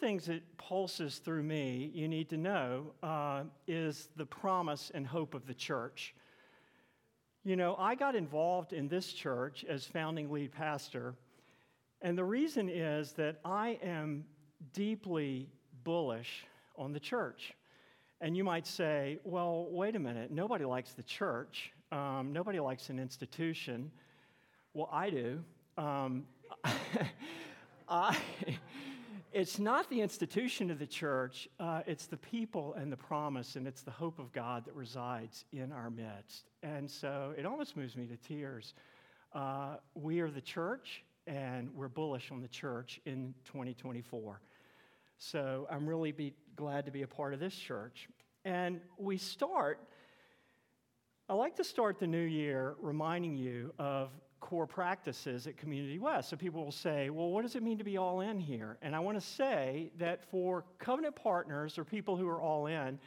things that pulses through me, you need to know, uh, is the promise and hope of the church. You know, I got involved in this church as founding lead pastor, and the reason is that I am deeply bullish on the church. And you might say, well, wait a minute, nobody likes the church, um, nobody likes an institution. Well, I do. Um, I, it's not the institution of the church, uh, it's the people and the promise, and it's the hope of God that resides in our midst. And so it almost moves me to tears. Uh, we are the church, and we're bullish on the church in 2024. So I'm really be glad to be a part of this church. And we start, I like to start the new year reminding you of core practices at Community West. So people will say, well, what does it mean to be all in here? And I want to say that for covenant partners or people who are all in,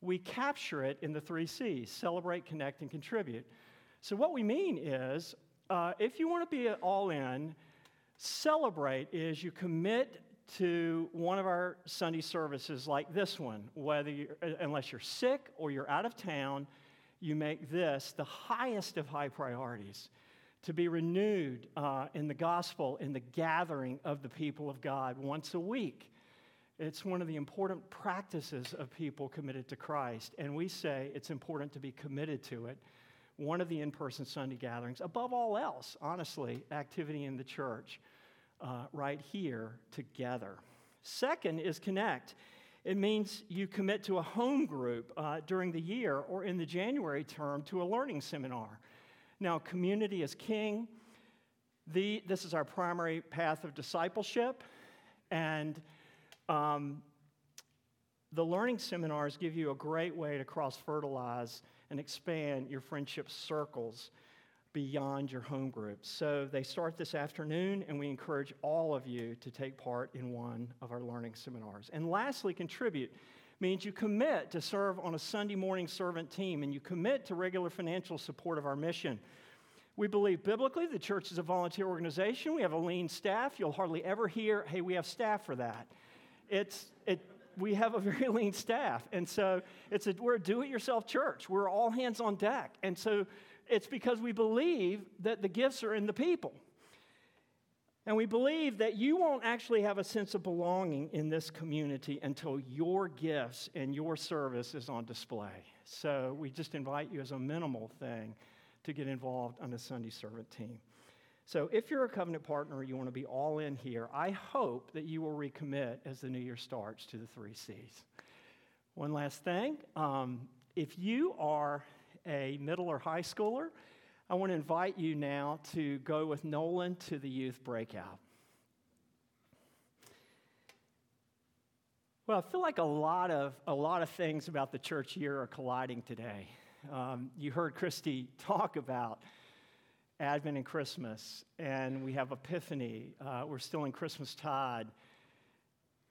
we capture it in the three C's celebrate, connect, and contribute. So what we mean is uh, if you want to be all in, celebrate is you commit to one of our Sunday services like this one, whether you, uh, unless you're sick or you're out of town, you make this the highest of high priorities to be renewed uh, in the gospel, in the gathering of the people of God once a week. It's one of the important practices of people committed to Christ. And we say it's important to be committed to it. One of the in person Sunday gatherings, above all else, honestly, activity in the church, uh, right here together. Second is connect. It means you commit to a home group uh, during the year or in the January term to a learning seminar. Now, community is king. The, this is our primary path of discipleship. And um, the learning seminars give you a great way to cross fertilize and expand your friendship circles beyond your home groups. So they start this afternoon, and we encourage all of you to take part in one of our learning seminars. And lastly, contribute means you commit to serve on a Sunday morning servant team and you commit to regular financial support of our mission. We believe biblically the church is a volunteer organization. We have a lean staff. You'll hardly ever hear, hey, we have staff for that. It's, it, we have a very lean staff. And so it's a, we're a do it yourself church. We're all hands on deck. And so it's because we believe that the gifts are in the people. And we believe that you won't actually have a sense of belonging in this community until your gifts and your service is on display. So we just invite you as a minimal thing to get involved on the Sunday servant team. So if you're a covenant partner, you want to be all in here, I hope that you will recommit as the new year starts to the three C's. One last thing um, if you are a middle or high schooler, I want to invite you now to go with Nolan to the youth breakout. Well, I feel like a lot of, a lot of things about the church year are colliding today. Um, you heard Christy talk about Advent and Christmas, and we have Epiphany. Uh, we're still in Christmas tide.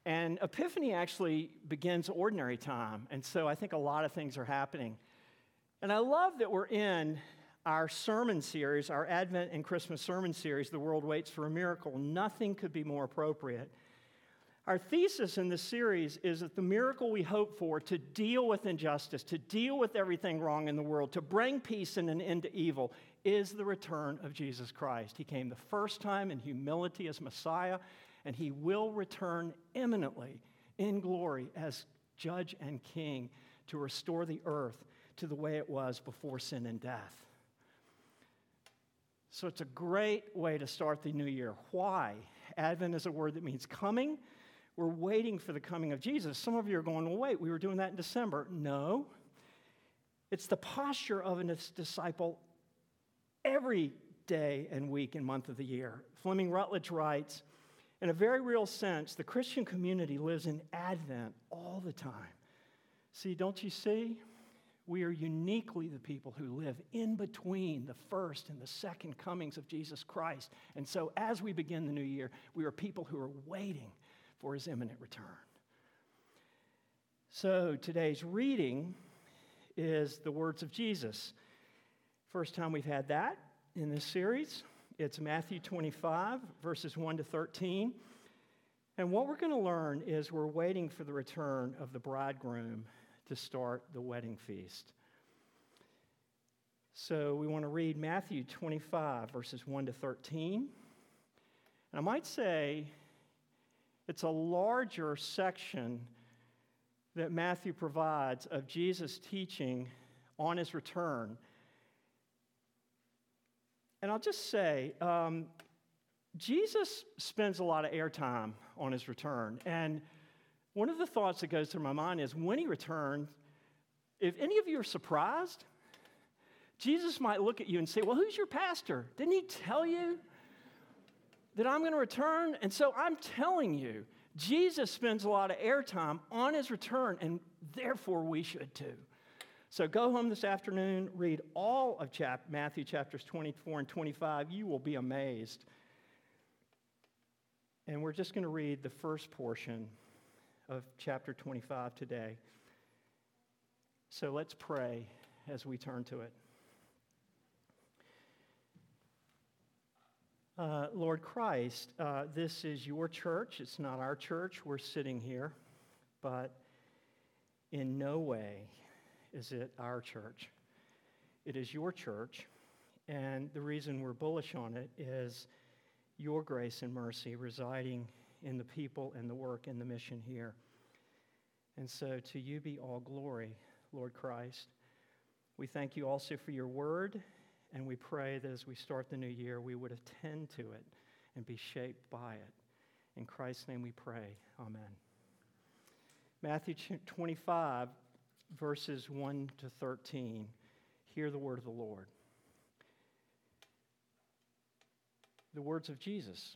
And Epiphany actually begins ordinary time, and so I think a lot of things are happening. And I love that we're in our sermon series, our Advent and Christmas sermon series, The World Waits for a Miracle, nothing could be more appropriate. Our thesis in this series is that the miracle we hope for to deal with injustice, to deal with everything wrong in the world, to bring peace and an end to evil, is the return of Jesus Christ. He came the first time in humility as Messiah, and he will return imminently in glory as judge and king to restore the earth to the way it was before sin and death. So it's a great way to start the new year. Why? Advent is a word that means coming. We're waiting for the coming of Jesus. Some of you are going, well, wait, we were doing that in December. No. It's the posture of a disciple every day and week and month of the year. Fleming Rutledge writes, in a very real sense, the Christian community lives in Advent all the time. See, don't you see? We are uniquely the people who live in between the first and the second comings of Jesus Christ. And so, as we begin the new year, we are people who are waiting for his imminent return. So, today's reading is the words of Jesus. First time we've had that in this series. It's Matthew 25, verses 1 to 13. And what we're going to learn is we're waiting for the return of the bridegroom to start the wedding feast. So we want to read Matthew 25, verses 1 to 13. And I might say it's a larger section that Matthew provides of Jesus' teaching on his return. And I'll just say, um, Jesus spends a lot of airtime on his return. And one of the thoughts that goes through my mind is when he returns, if any of you are surprised, Jesus might look at you and say, Well, who's your pastor? Didn't he tell you that I'm going to return? And so I'm telling you, Jesus spends a lot of airtime on his return, and therefore we should too. So go home this afternoon, read all of chap- Matthew chapters 24 and 25. You will be amazed. And we're just going to read the first portion of chapter 25 today. So let's pray as we turn to it. Uh, Lord Christ, uh, this is your church. It's not our church. We're sitting here, but in no way is it our church. It is your church, and the reason we're bullish on it is your grace and mercy residing in the people and the work and the mission here. And so to you be all glory, Lord Christ. We thank you also for your word and we pray that as we start the new year, we would attend to it and be shaped by it. In Christ's name we pray. Amen. Matthew 25, verses 1 to 13. Hear the word of the Lord. The words of Jesus.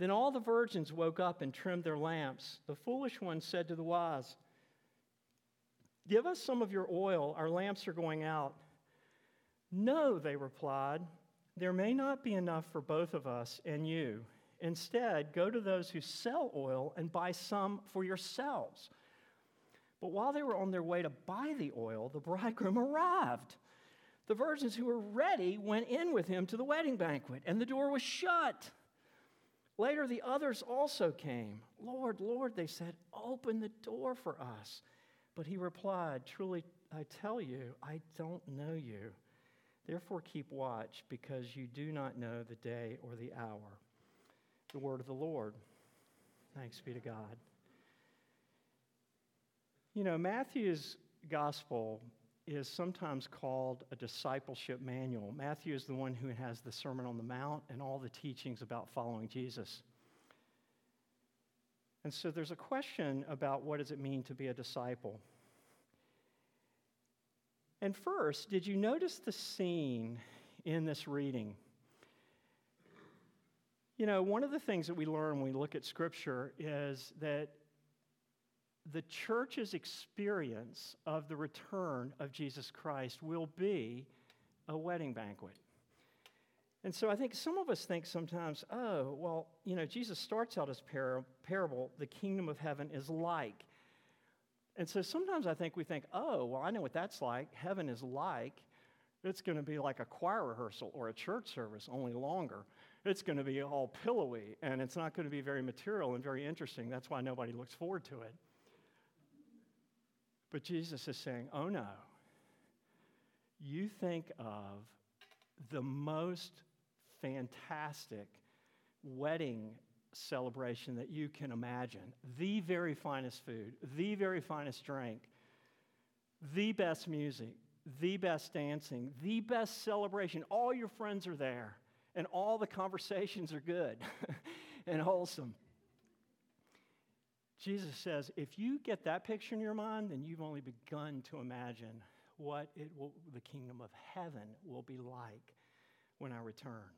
Then all the virgins woke up and trimmed their lamps. The foolish ones said to the wise, Give us some of your oil, our lamps are going out. No, they replied, there may not be enough for both of us and you. Instead, go to those who sell oil and buy some for yourselves. But while they were on their way to buy the oil, the bridegroom arrived. The virgins who were ready went in with him to the wedding banquet, and the door was shut. Later, the others also came. Lord, Lord, they said, open the door for us. But he replied, Truly, I tell you, I don't know you. Therefore, keep watch, because you do not know the day or the hour. The word of the Lord. Thanks be to God. You know, Matthew's gospel is sometimes called a discipleship manual. Matthew is the one who has the Sermon on the Mount and all the teachings about following Jesus. And so there's a question about what does it mean to be a disciple? And first, did you notice the scene in this reading? You know, one of the things that we learn when we look at Scripture is that the church's experience of the return of Jesus Christ will be a wedding banquet. And so I think some of us think sometimes, oh, well, you know, Jesus starts out his par- parable, the kingdom of heaven is like. And so sometimes I think we think, oh, well, I know what that's like. Heaven is like. It's going to be like a choir rehearsal or a church service, only longer. It's going to be all pillowy, and it's not going to be very material and very interesting. That's why nobody looks forward to it. But Jesus is saying, oh no. You think of the most fantastic wedding celebration that you can imagine. The very finest food, the very finest drink, the best music, the best dancing, the best celebration. All your friends are there, and all the conversations are good and wholesome. Jesus says, if you get that picture in your mind, then you've only begun to imagine what will, the kingdom of heaven will be like when I return.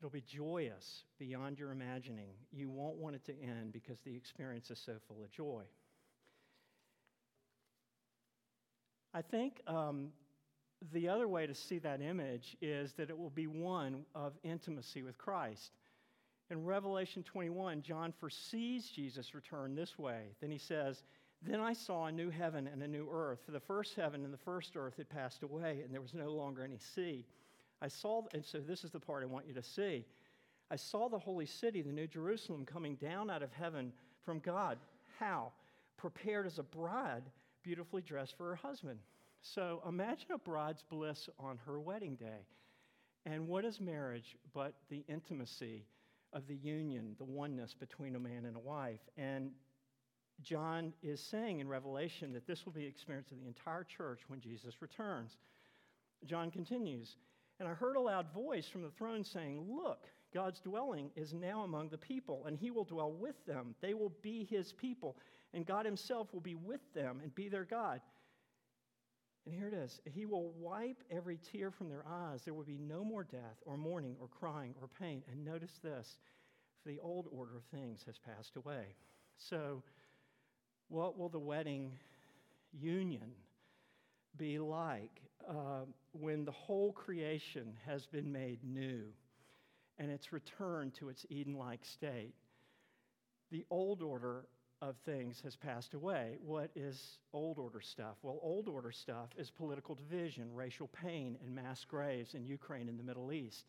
It'll be joyous beyond your imagining. You won't want it to end because the experience is so full of joy. I think um, the other way to see that image is that it will be one of intimacy with Christ. In Revelation 21, John foresees Jesus' return this way. Then he says, Then I saw a new heaven and a new earth. For the first heaven and the first earth had passed away, and there was no longer any sea. I saw, and so this is the part I want you to see. I saw the holy city, the New Jerusalem, coming down out of heaven from God. How? Prepared as a bride, beautifully dressed for her husband. So imagine a bride's bliss on her wedding day. And what is marriage but the intimacy of the union, the oneness between a man and a wife? And John is saying in Revelation that this will be the experience of the entire church when Jesus returns. John continues, and I heard a loud voice from the throne saying, Look, God's dwelling is now among the people, and he will dwell with them. They will be his people, and God himself will be with them and be their God. And here it is He will wipe every tear from their eyes. There will be no more death, or mourning, or crying, or pain. And notice this for the old order of things has passed away. So, what will the wedding union be like uh, when the whole creation has been made new and it's returned to its Eden like state? The old order of things has passed away. What is old order stuff? Well, old order stuff is political division, racial pain, and mass graves in Ukraine and the Middle East.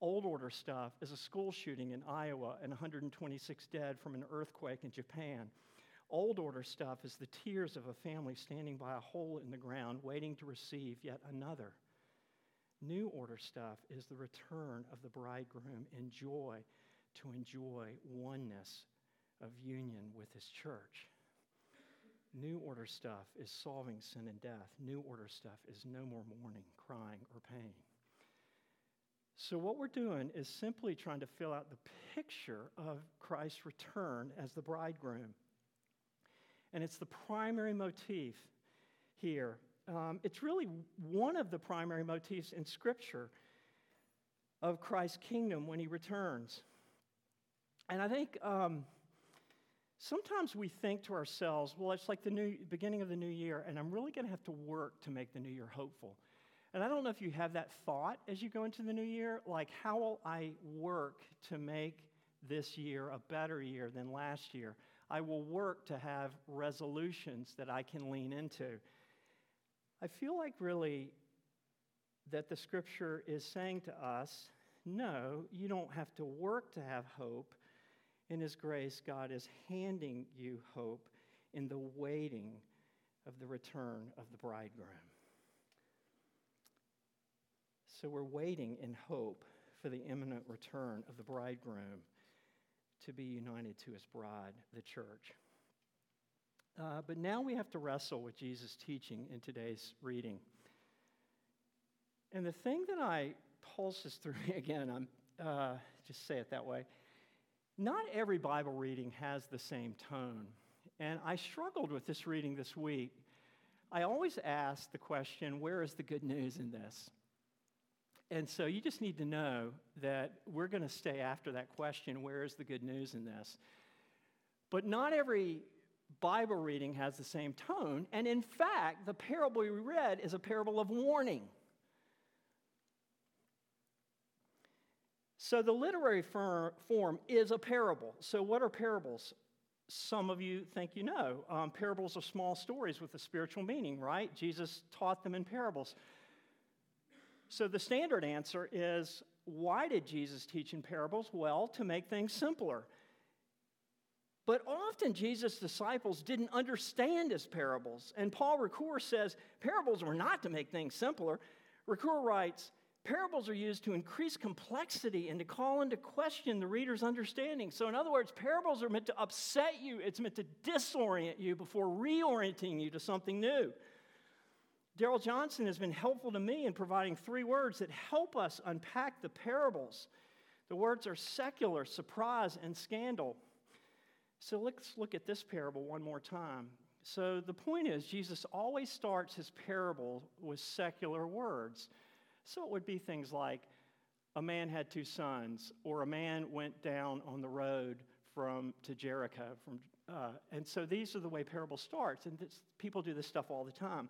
Old order stuff is a school shooting in Iowa and 126 dead from an earthquake in Japan. Old order stuff is the tears of a family standing by a hole in the ground waiting to receive yet another. New order stuff is the return of the bridegroom in joy to enjoy oneness of union with his church. New order stuff is solving sin and death. New order stuff is no more mourning, crying, or pain. So, what we're doing is simply trying to fill out the picture of Christ's return as the bridegroom. And it's the primary motif here. Um, it's really one of the primary motifs in Scripture of Christ's kingdom when he returns. And I think um, Sometimes we think to ourselves, well, it's like the new beginning of the new year, and I'm really going to have to work to make the new year hopeful. And I don't know if you have that thought as you go into the new year, like, how will I work to make this year a better year than last year? I will work to have resolutions that I can lean into. I feel like really that the scripture is saying to us no, you don't have to work to have hope in His grace, God is handing you hope in the waiting of the return of the bridegroom. So we're waiting in hope for the imminent return of the bridegroom to be united to his bride, the church. Uh, but now we have to wrestle with Jesus' teaching in today's reading. And the thing that I pulses through me again, I'm uh, just say it that way not every Bible reading has the same tone. And I struggled with this reading this week. I always ask the question, where is the good news in this? And so you just need to know that we're going to stay after that question, where is the good news in this? But not every Bible reading has the same tone. And in fact, the parable we read is a parable of warning. So the literary form is a parable. So, what are parables? Some of you think you know. Um, parables are small stories with a spiritual meaning, right? Jesus taught them in parables. So, the standard answer is why did Jesus teach in parables? Well, to make things simpler. But often Jesus' disciples didn't understand his parables. And Paul Ricoeur says parables were not to make things simpler. Ricoeur writes, Parables are used to increase complexity and to call into question the reader's understanding. So, in other words, parables are meant to upset you, it's meant to disorient you before reorienting you to something new. Daryl Johnson has been helpful to me in providing three words that help us unpack the parables. The words are secular, surprise, and scandal. So let's look at this parable one more time. So the point is, Jesus always starts his parable with secular words. So it would be things like a man had two sons, or a man went down on the road from to Jericho. From, uh, and so these are the way parable starts, and this, people do this stuff all the time.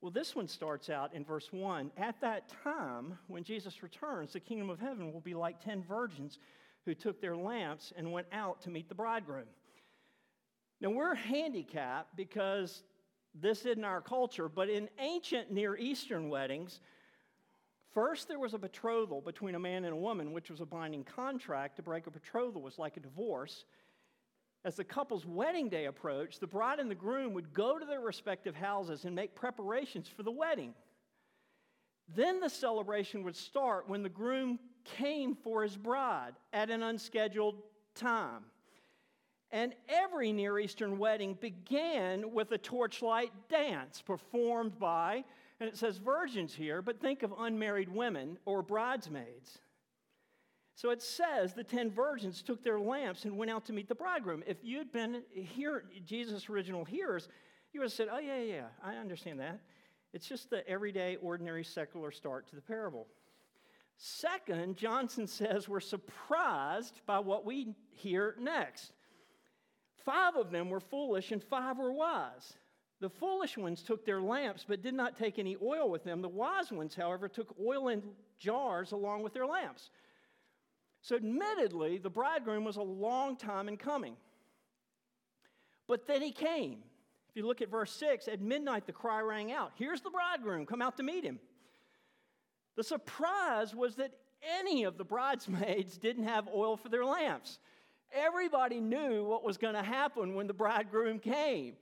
Well, this one starts out in verse 1 At that time, when Jesus returns, the kingdom of heaven will be like ten virgins who took their lamps and went out to meet the bridegroom. Now, we're handicapped because this isn't our culture, but in ancient Near Eastern weddings, first there was a betrothal between a man and a woman, which was a binding contract. To break a betrothal was like a divorce. As the couple's wedding day approached, the bride and the groom would go to their respective houses and make preparations for the wedding. Then the celebration would start when the groom came for his bride at an unscheduled time. And every Near Eastern wedding began with a torchlight dance performed by, and it says virgins here, but think of unmarried women or bridesmaids. So it says the ten virgins took their lamps and went out to meet the bridegroom. If you'd been here, Jesus' original hearers, you would have said, Oh, yeah, yeah, I understand that. It's just the everyday, ordinary, secular start to the parable. Second, Johnson says we're surprised by what we hear next. Five of them were foolish and five were wise. The foolish ones took their lamps but did not take any oil with them. The wise ones, however, took oil in jars along with their lamps. So, admittedly, the bridegroom was a long time in coming. But then he came. If you look at verse 6, at midnight the cry rang out Here's the bridegroom, come out to meet him. The surprise was that any of the bridesmaids didn't have oil for their lamps. Everybody knew what was going to happen when the bridegroom came.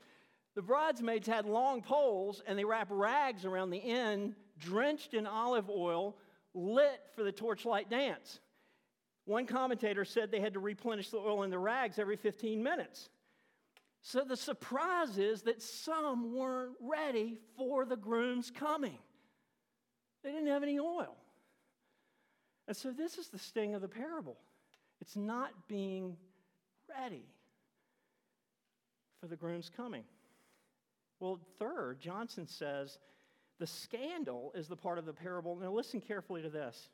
The bridesmaids had long poles and they wrapped rags around the end, drenched in olive oil, lit for the torchlight dance. One commentator said they had to replenish the oil in the rags every 15 minutes. So the surprise is that some weren't ready for the groom's coming. They didn't have any oil. And so this is the sting of the parable. It's not being ready for the groom's coming. Well, third, Johnson says the scandal is the part of the parable. Now, listen carefully to this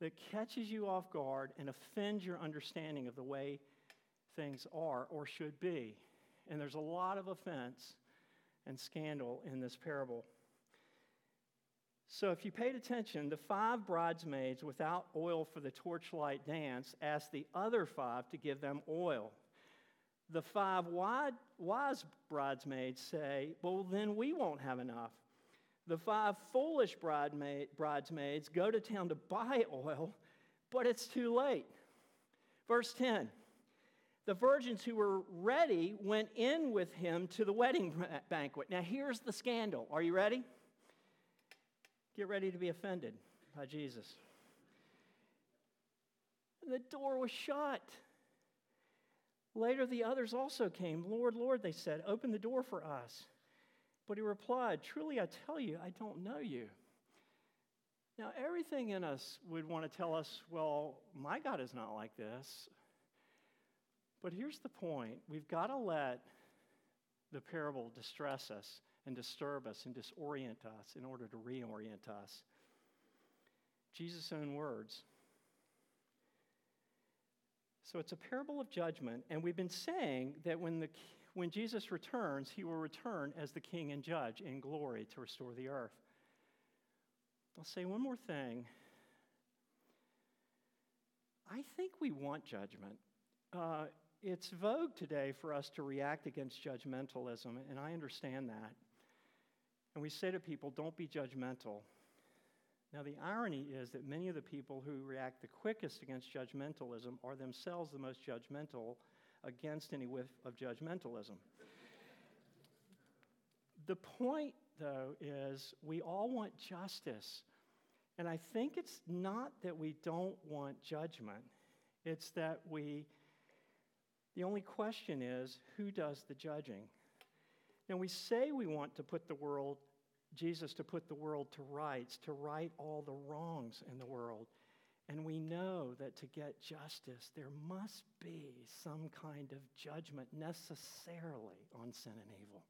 that catches you off guard and offends your understanding of the way things are or should be. And there's a lot of offense and scandal in this parable. So, if you paid attention, the five bridesmaids without oil for the torchlight dance asked the other five to give them oil. The five wise bridesmaids say, Well, then we won't have enough. The five foolish bridesmaids go to town to buy oil, but it's too late. Verse 10 The virgins who were ready went in with him to the wedding banquet. Now, here's the scandal. Are you ready? Get ready to be offended by Jesus. The door was shut. Later, the others also came. Lord, Lord, they said, open the door for us. But he replied, Truly, I tell you, I don't know you. Now, everything in us would want to tell us, well, my God is not like this. But here's the point we've got to let the parable distress us and disturb us and disorient us in order to reorient us. Jesus' own words. So it's a parable of judgment, and we've been saying that when, the, when Jesus returns, he will return as the king and judge in glory to restore the earth. I'll say one more thing. I think we want judgment. Uh, it's vogue today for us to react against judgmentalism, and I understand that. And we say to people, don't be judgmental. Now, the irony is that many of the people who react the quickest against judgmentalism are themselves the most judgmental against any whiff of judgmentalism. the point, though, is we all want justice. And I think it's not that we don't want judgment, it's that we, the only question is who does the judging? Now, we say we want to put the world, Jesus to put the world to rights, to right all the wrongs in the world. And we know that to get justice, there must be some kind of judgment necessarily on sin and evil.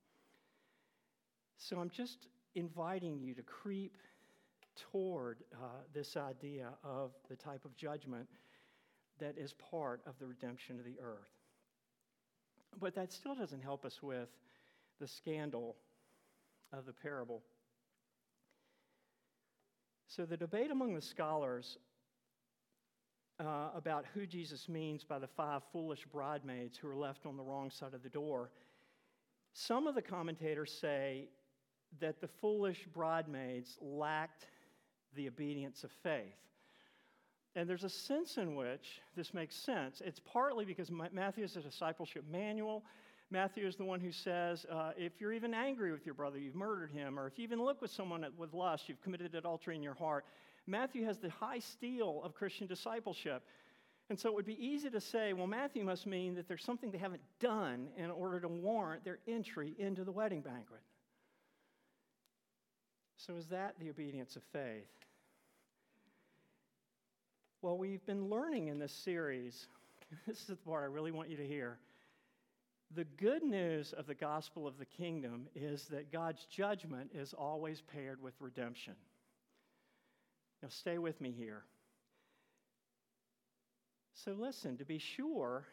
So I'm just inviting you to creep toward uh, this idea of the type of judgment that is part of the redemption of the earth. But that still doesn't help us with the scandal of the parable. So, the debate among the scholars uh, about who Jesus means by the five foolish bridesmaids who are left on the wrong side of the door, some of the commentators say that the foolish bridesmaids lacked the obedience of faith. And there's a sense in which this makes sense. It's partly because Matthew is a discipleship manual. Matthew is the one who says, uh, if you're even angry with your brother, you've murdered him, or if you even look with someone with lust, you've committed adultery in your heart. Matthew has the high steel of Christian discipleship. And so it would be easy to say, well, Matthew must mean that there's something they haven't done in order to warrant their entry into the wedding banquet. So is that the obedience of faith? Well, we've been learning in this series, this is the part I really want you to hear. The good news of the gospel of the kingdom is that God's judgment is always paired with redemption. Now, stay with me here. So, listen, to be sure,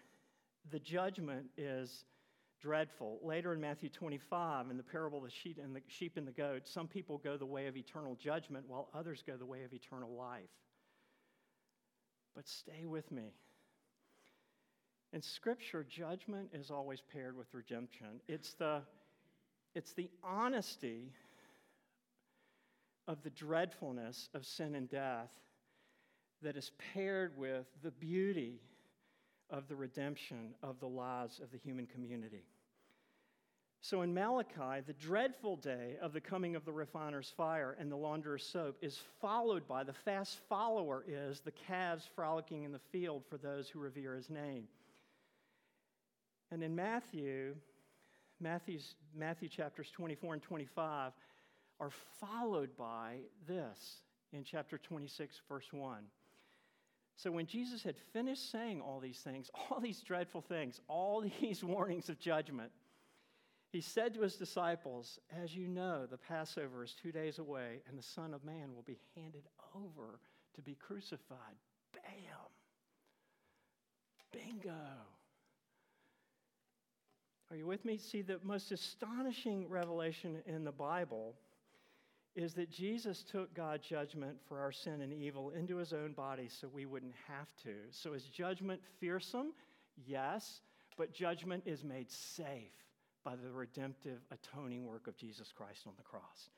the judgment is dreadful. Later in Matthew 25, in the parable of the sheep and the, sheep and the goat, some people go the way of eternal judgment while others go the way of eternal life. But stay with me. In Scripture, judgment is always paired with redemption. It's the, it's the honesty of the dreadfulness of sin and death that is paired with the beauty of the redemption of the lives of the human community. So in Malachi, the dreadful day of the coming of the refiner's fire and the launderer's soap is followed by the fast follower is the calves frolicking in the field for those who revere his name. And in Matthew, Matthew's, Matthew chapters 24 and 25 are followed by this in chapter 26, verse 1. So when Jesus had finished saying all these things, all these dreadful things, all these warnings of judgment, he said to his disciples, As you know, the Passover is two days away, and the Son of Man will be handed over to be crucified. Bam! Bingo! Are you with me? See, the most astonishing revelation in the Bible is that Jesus took God's judgment for our sin and evil into his own body so we wouldn't have to. So is judgment fearsome? Yes, but judgment is made safe by the redemptive atoning work of Jesus Christ on the cross.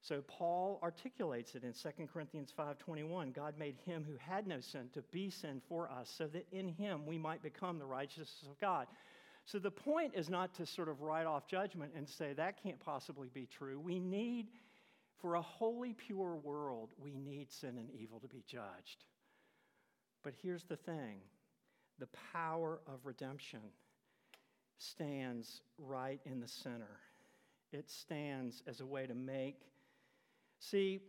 So Paul articulates it in 2 Corinthians 5:21, God made him who had no sin to be sin for us so that in him we might become the righteousness of God. So the point is not to sort of write off judgment and say that can't possibly be true. We need for a holy pure world, we need sin and evil to be judged. But here's the thing, the power of redemption stands right in the center. It stands as a way to make. See,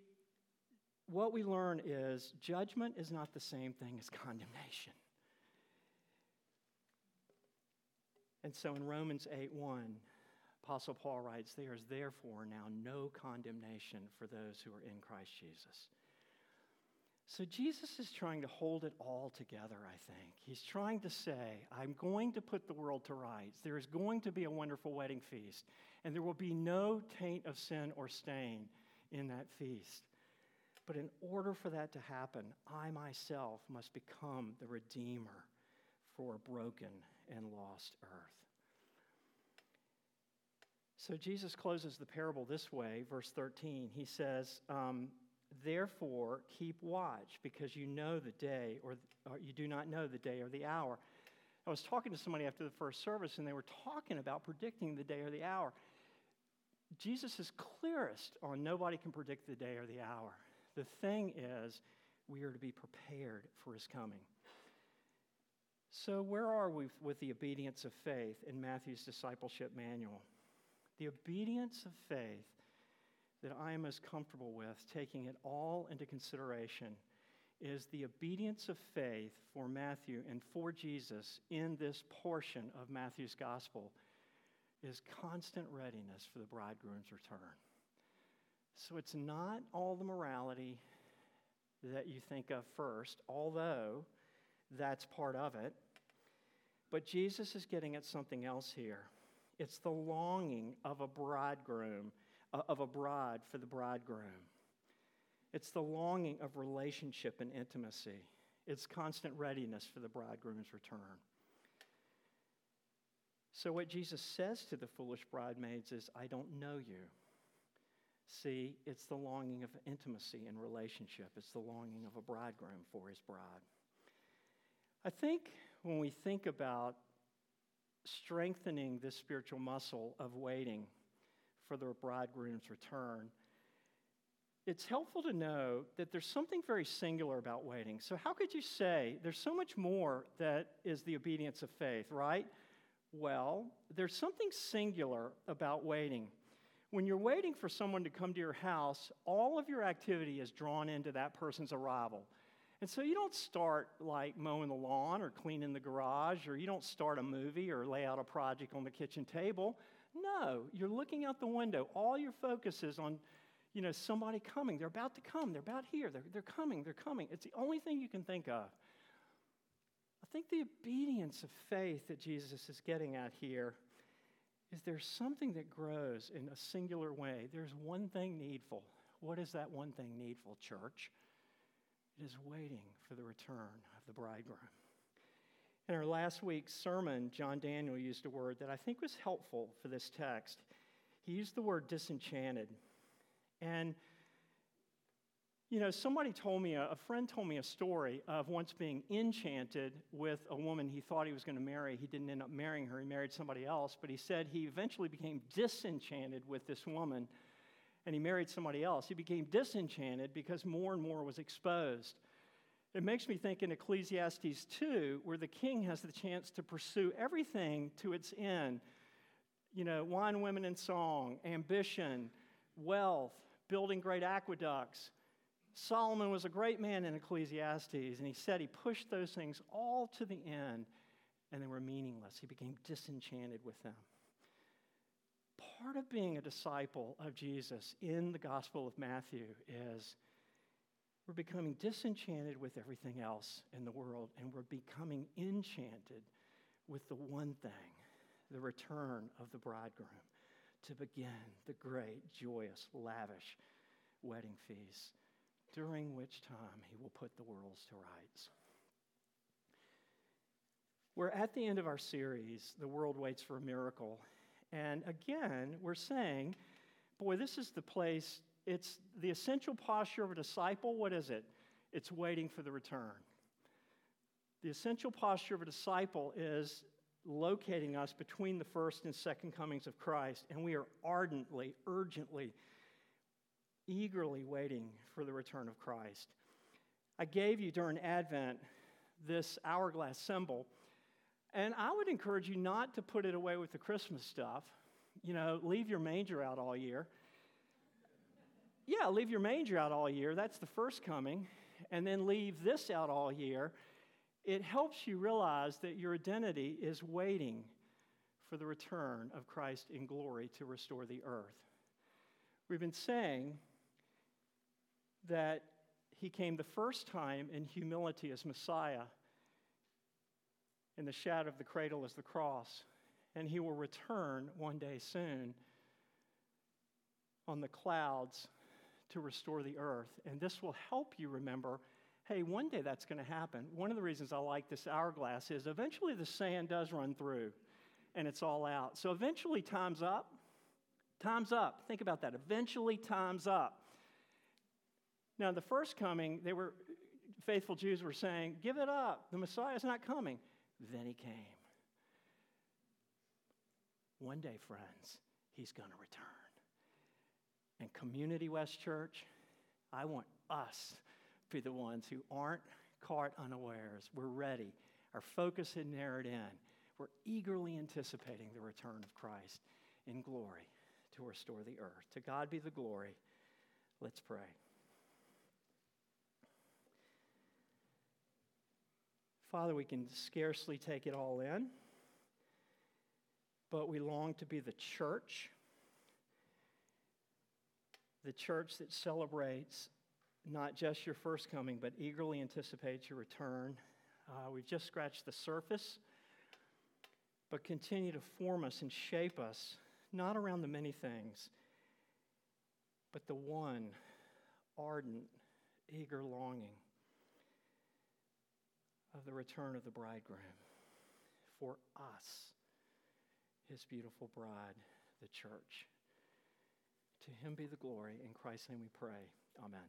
what we learn is judgment is not the same thing as condemnation. And so in Romans 8 1, Apostle Paul writes, There is therefore now no condemnation for those who are in Christ Jesus. So Jesus is trying to hold it all together, I think. He's trying to say, I'm going to put the world to rights. There is going to be a wonderful wedding feast, and there will be no taint of sin or stain in that feast. But in order for that to happen, I myself must become the redeemer for a broken and lost earth. So Jesus closes the parable this way, verse 13. He says, um, Therefore, keep watch, because you know the day, or, or you do not know the day or the hour. I was talking to somebody after the first service, and they were talking about predicting the day or the hour. Jesus is clearest on nobody can predict the day or the hour. The thing is, we are to be prepared for his coming. So, where are we with the obedience of faith in Matthew's discipleship manual? The obedience of faith that I am most comfortable with, taking it all into consideration, is the obedience of faith for Matthew and for Jesus in this portion of Matthew's gospel is constant readiness for the bridegroom's return. So it's not all the morality that you think of first, although that's part of it. But Jesus is getting at something else here. It's the longing of a bridegroom, uh, of a bride for the bridegroom. It's the longing of relationship and intimacy. It's constant readiness for the bridegroom's return. So, what Jesus says to the foolish bridesmaids is, I don't know you. See, it's the longing of intimacy and relationship, it's the longing of a bridegroom for his bride. I think when we think about strengthening this spiritual muscle of waiting for the bridegroom's return, it's helpful to know that there's something very singular about waiting. So, how could you say there's so much more that is the obedience of faith, right? Well, there's something singular about waiting. When you're waiting for someone to come to your house, all of your activity is drawn into that person's arrival. And so you don't start like mowing the lawn or cleaning the garage, or you don't start a movie or lay out a project on the kitchen table. No, you're looking out the window. All your focus is on you know, somebody coming. They're about to come. They're about here. They're, they're coming. They're coming. It's the only thing you can think of. I think the obedience of faith that Jesus is getting at here is there's something that grows in a singular way. There's one thing needful. What is that one thing needful, church? It is waiting for the return of the bridegroom. In our last week's sermon, John Daniel used a word that I think was helpful for this text. He used the word disenchanted. And, you know, somebody told me, a, friend told me a story of once being enchanted with a woman he thought he was going to marry. He didn't end up marrying her, he married somebody else. But he said he eventually became disenchanted with this woman and he married somebody else. He became disenchanted because more and more was exposed. It makes me think in Ecclesiastes 2, where the king has the chance to pursue everything to its end you know, wine, women, and song, ambition, wealth, building great aqueducts. Solomon was a great man in Ecclesiastes, and he said he pushed those things all to the end, and they were meaningless. He became disenchanted with them. Part of being a disciple of Jesus in the Gospel of Matthew is we're becoming disenchanted with everything else in the world, and we're becoming enchanted with the one thing the return of the bridegroom to begin the great, joyous, lavish wedding feast, during which time he will put the worlds to rights. We're at the end of our series, The World Waits for a Miracle. And again, we're saying, boy, this is the place, it's the essential posture of a disciple. What is it? It's waiting for the return. The essential posture of a disciple is locating us between the first and second comings of Christ, and we are ardently, urgently, eagerly waiting for the return of Christ. I gave you during Advent this hourglass symbol, and I would encourage you not to put it away with the Christmas stuff. You know, leave your manger out all year. Yeah, leave your manger out all year. That's the first coming. And then leave this out all year it helps you realize that your identity is waiting for the return of Christ in glory to restore the earth. We've been saying that he came the first time in humility as Messiah, in the shadow of the cradle is the cross, and he will return one day soon on the clouds to restore the earth. And this will help you remember hey, one day that's going to happen. One of the reasons I like this hourglass is eventually the sand does run through and it's all out. So eventually, time's up. Time's up. Think about that. Eventually, time's up. Now, the first coming, they were faithful Jews were saying, "Give it up. The Messiah's not coming." Then he came. One day, friends, he's going to return. And Community West Church, I want us to be the ones who aren't caught unawares. We're ready. Our focus is narrowed in. We're eagerly anticipating the return of Christ in glory to restore the earth. To God be the glory. Let's pray. Father, we can scarcely take it all in, but we long to be the church the church that celebrates not just your first coming, but eagerly anticipates your return. Uh, we've just scratched the surface, but continue to form us and shape us, not around the many things, but the one ardent, eager longing of the return of the bridegroom for us, his beautiful bride, the church. To him be the glory. In Christ's name we pray. Amen.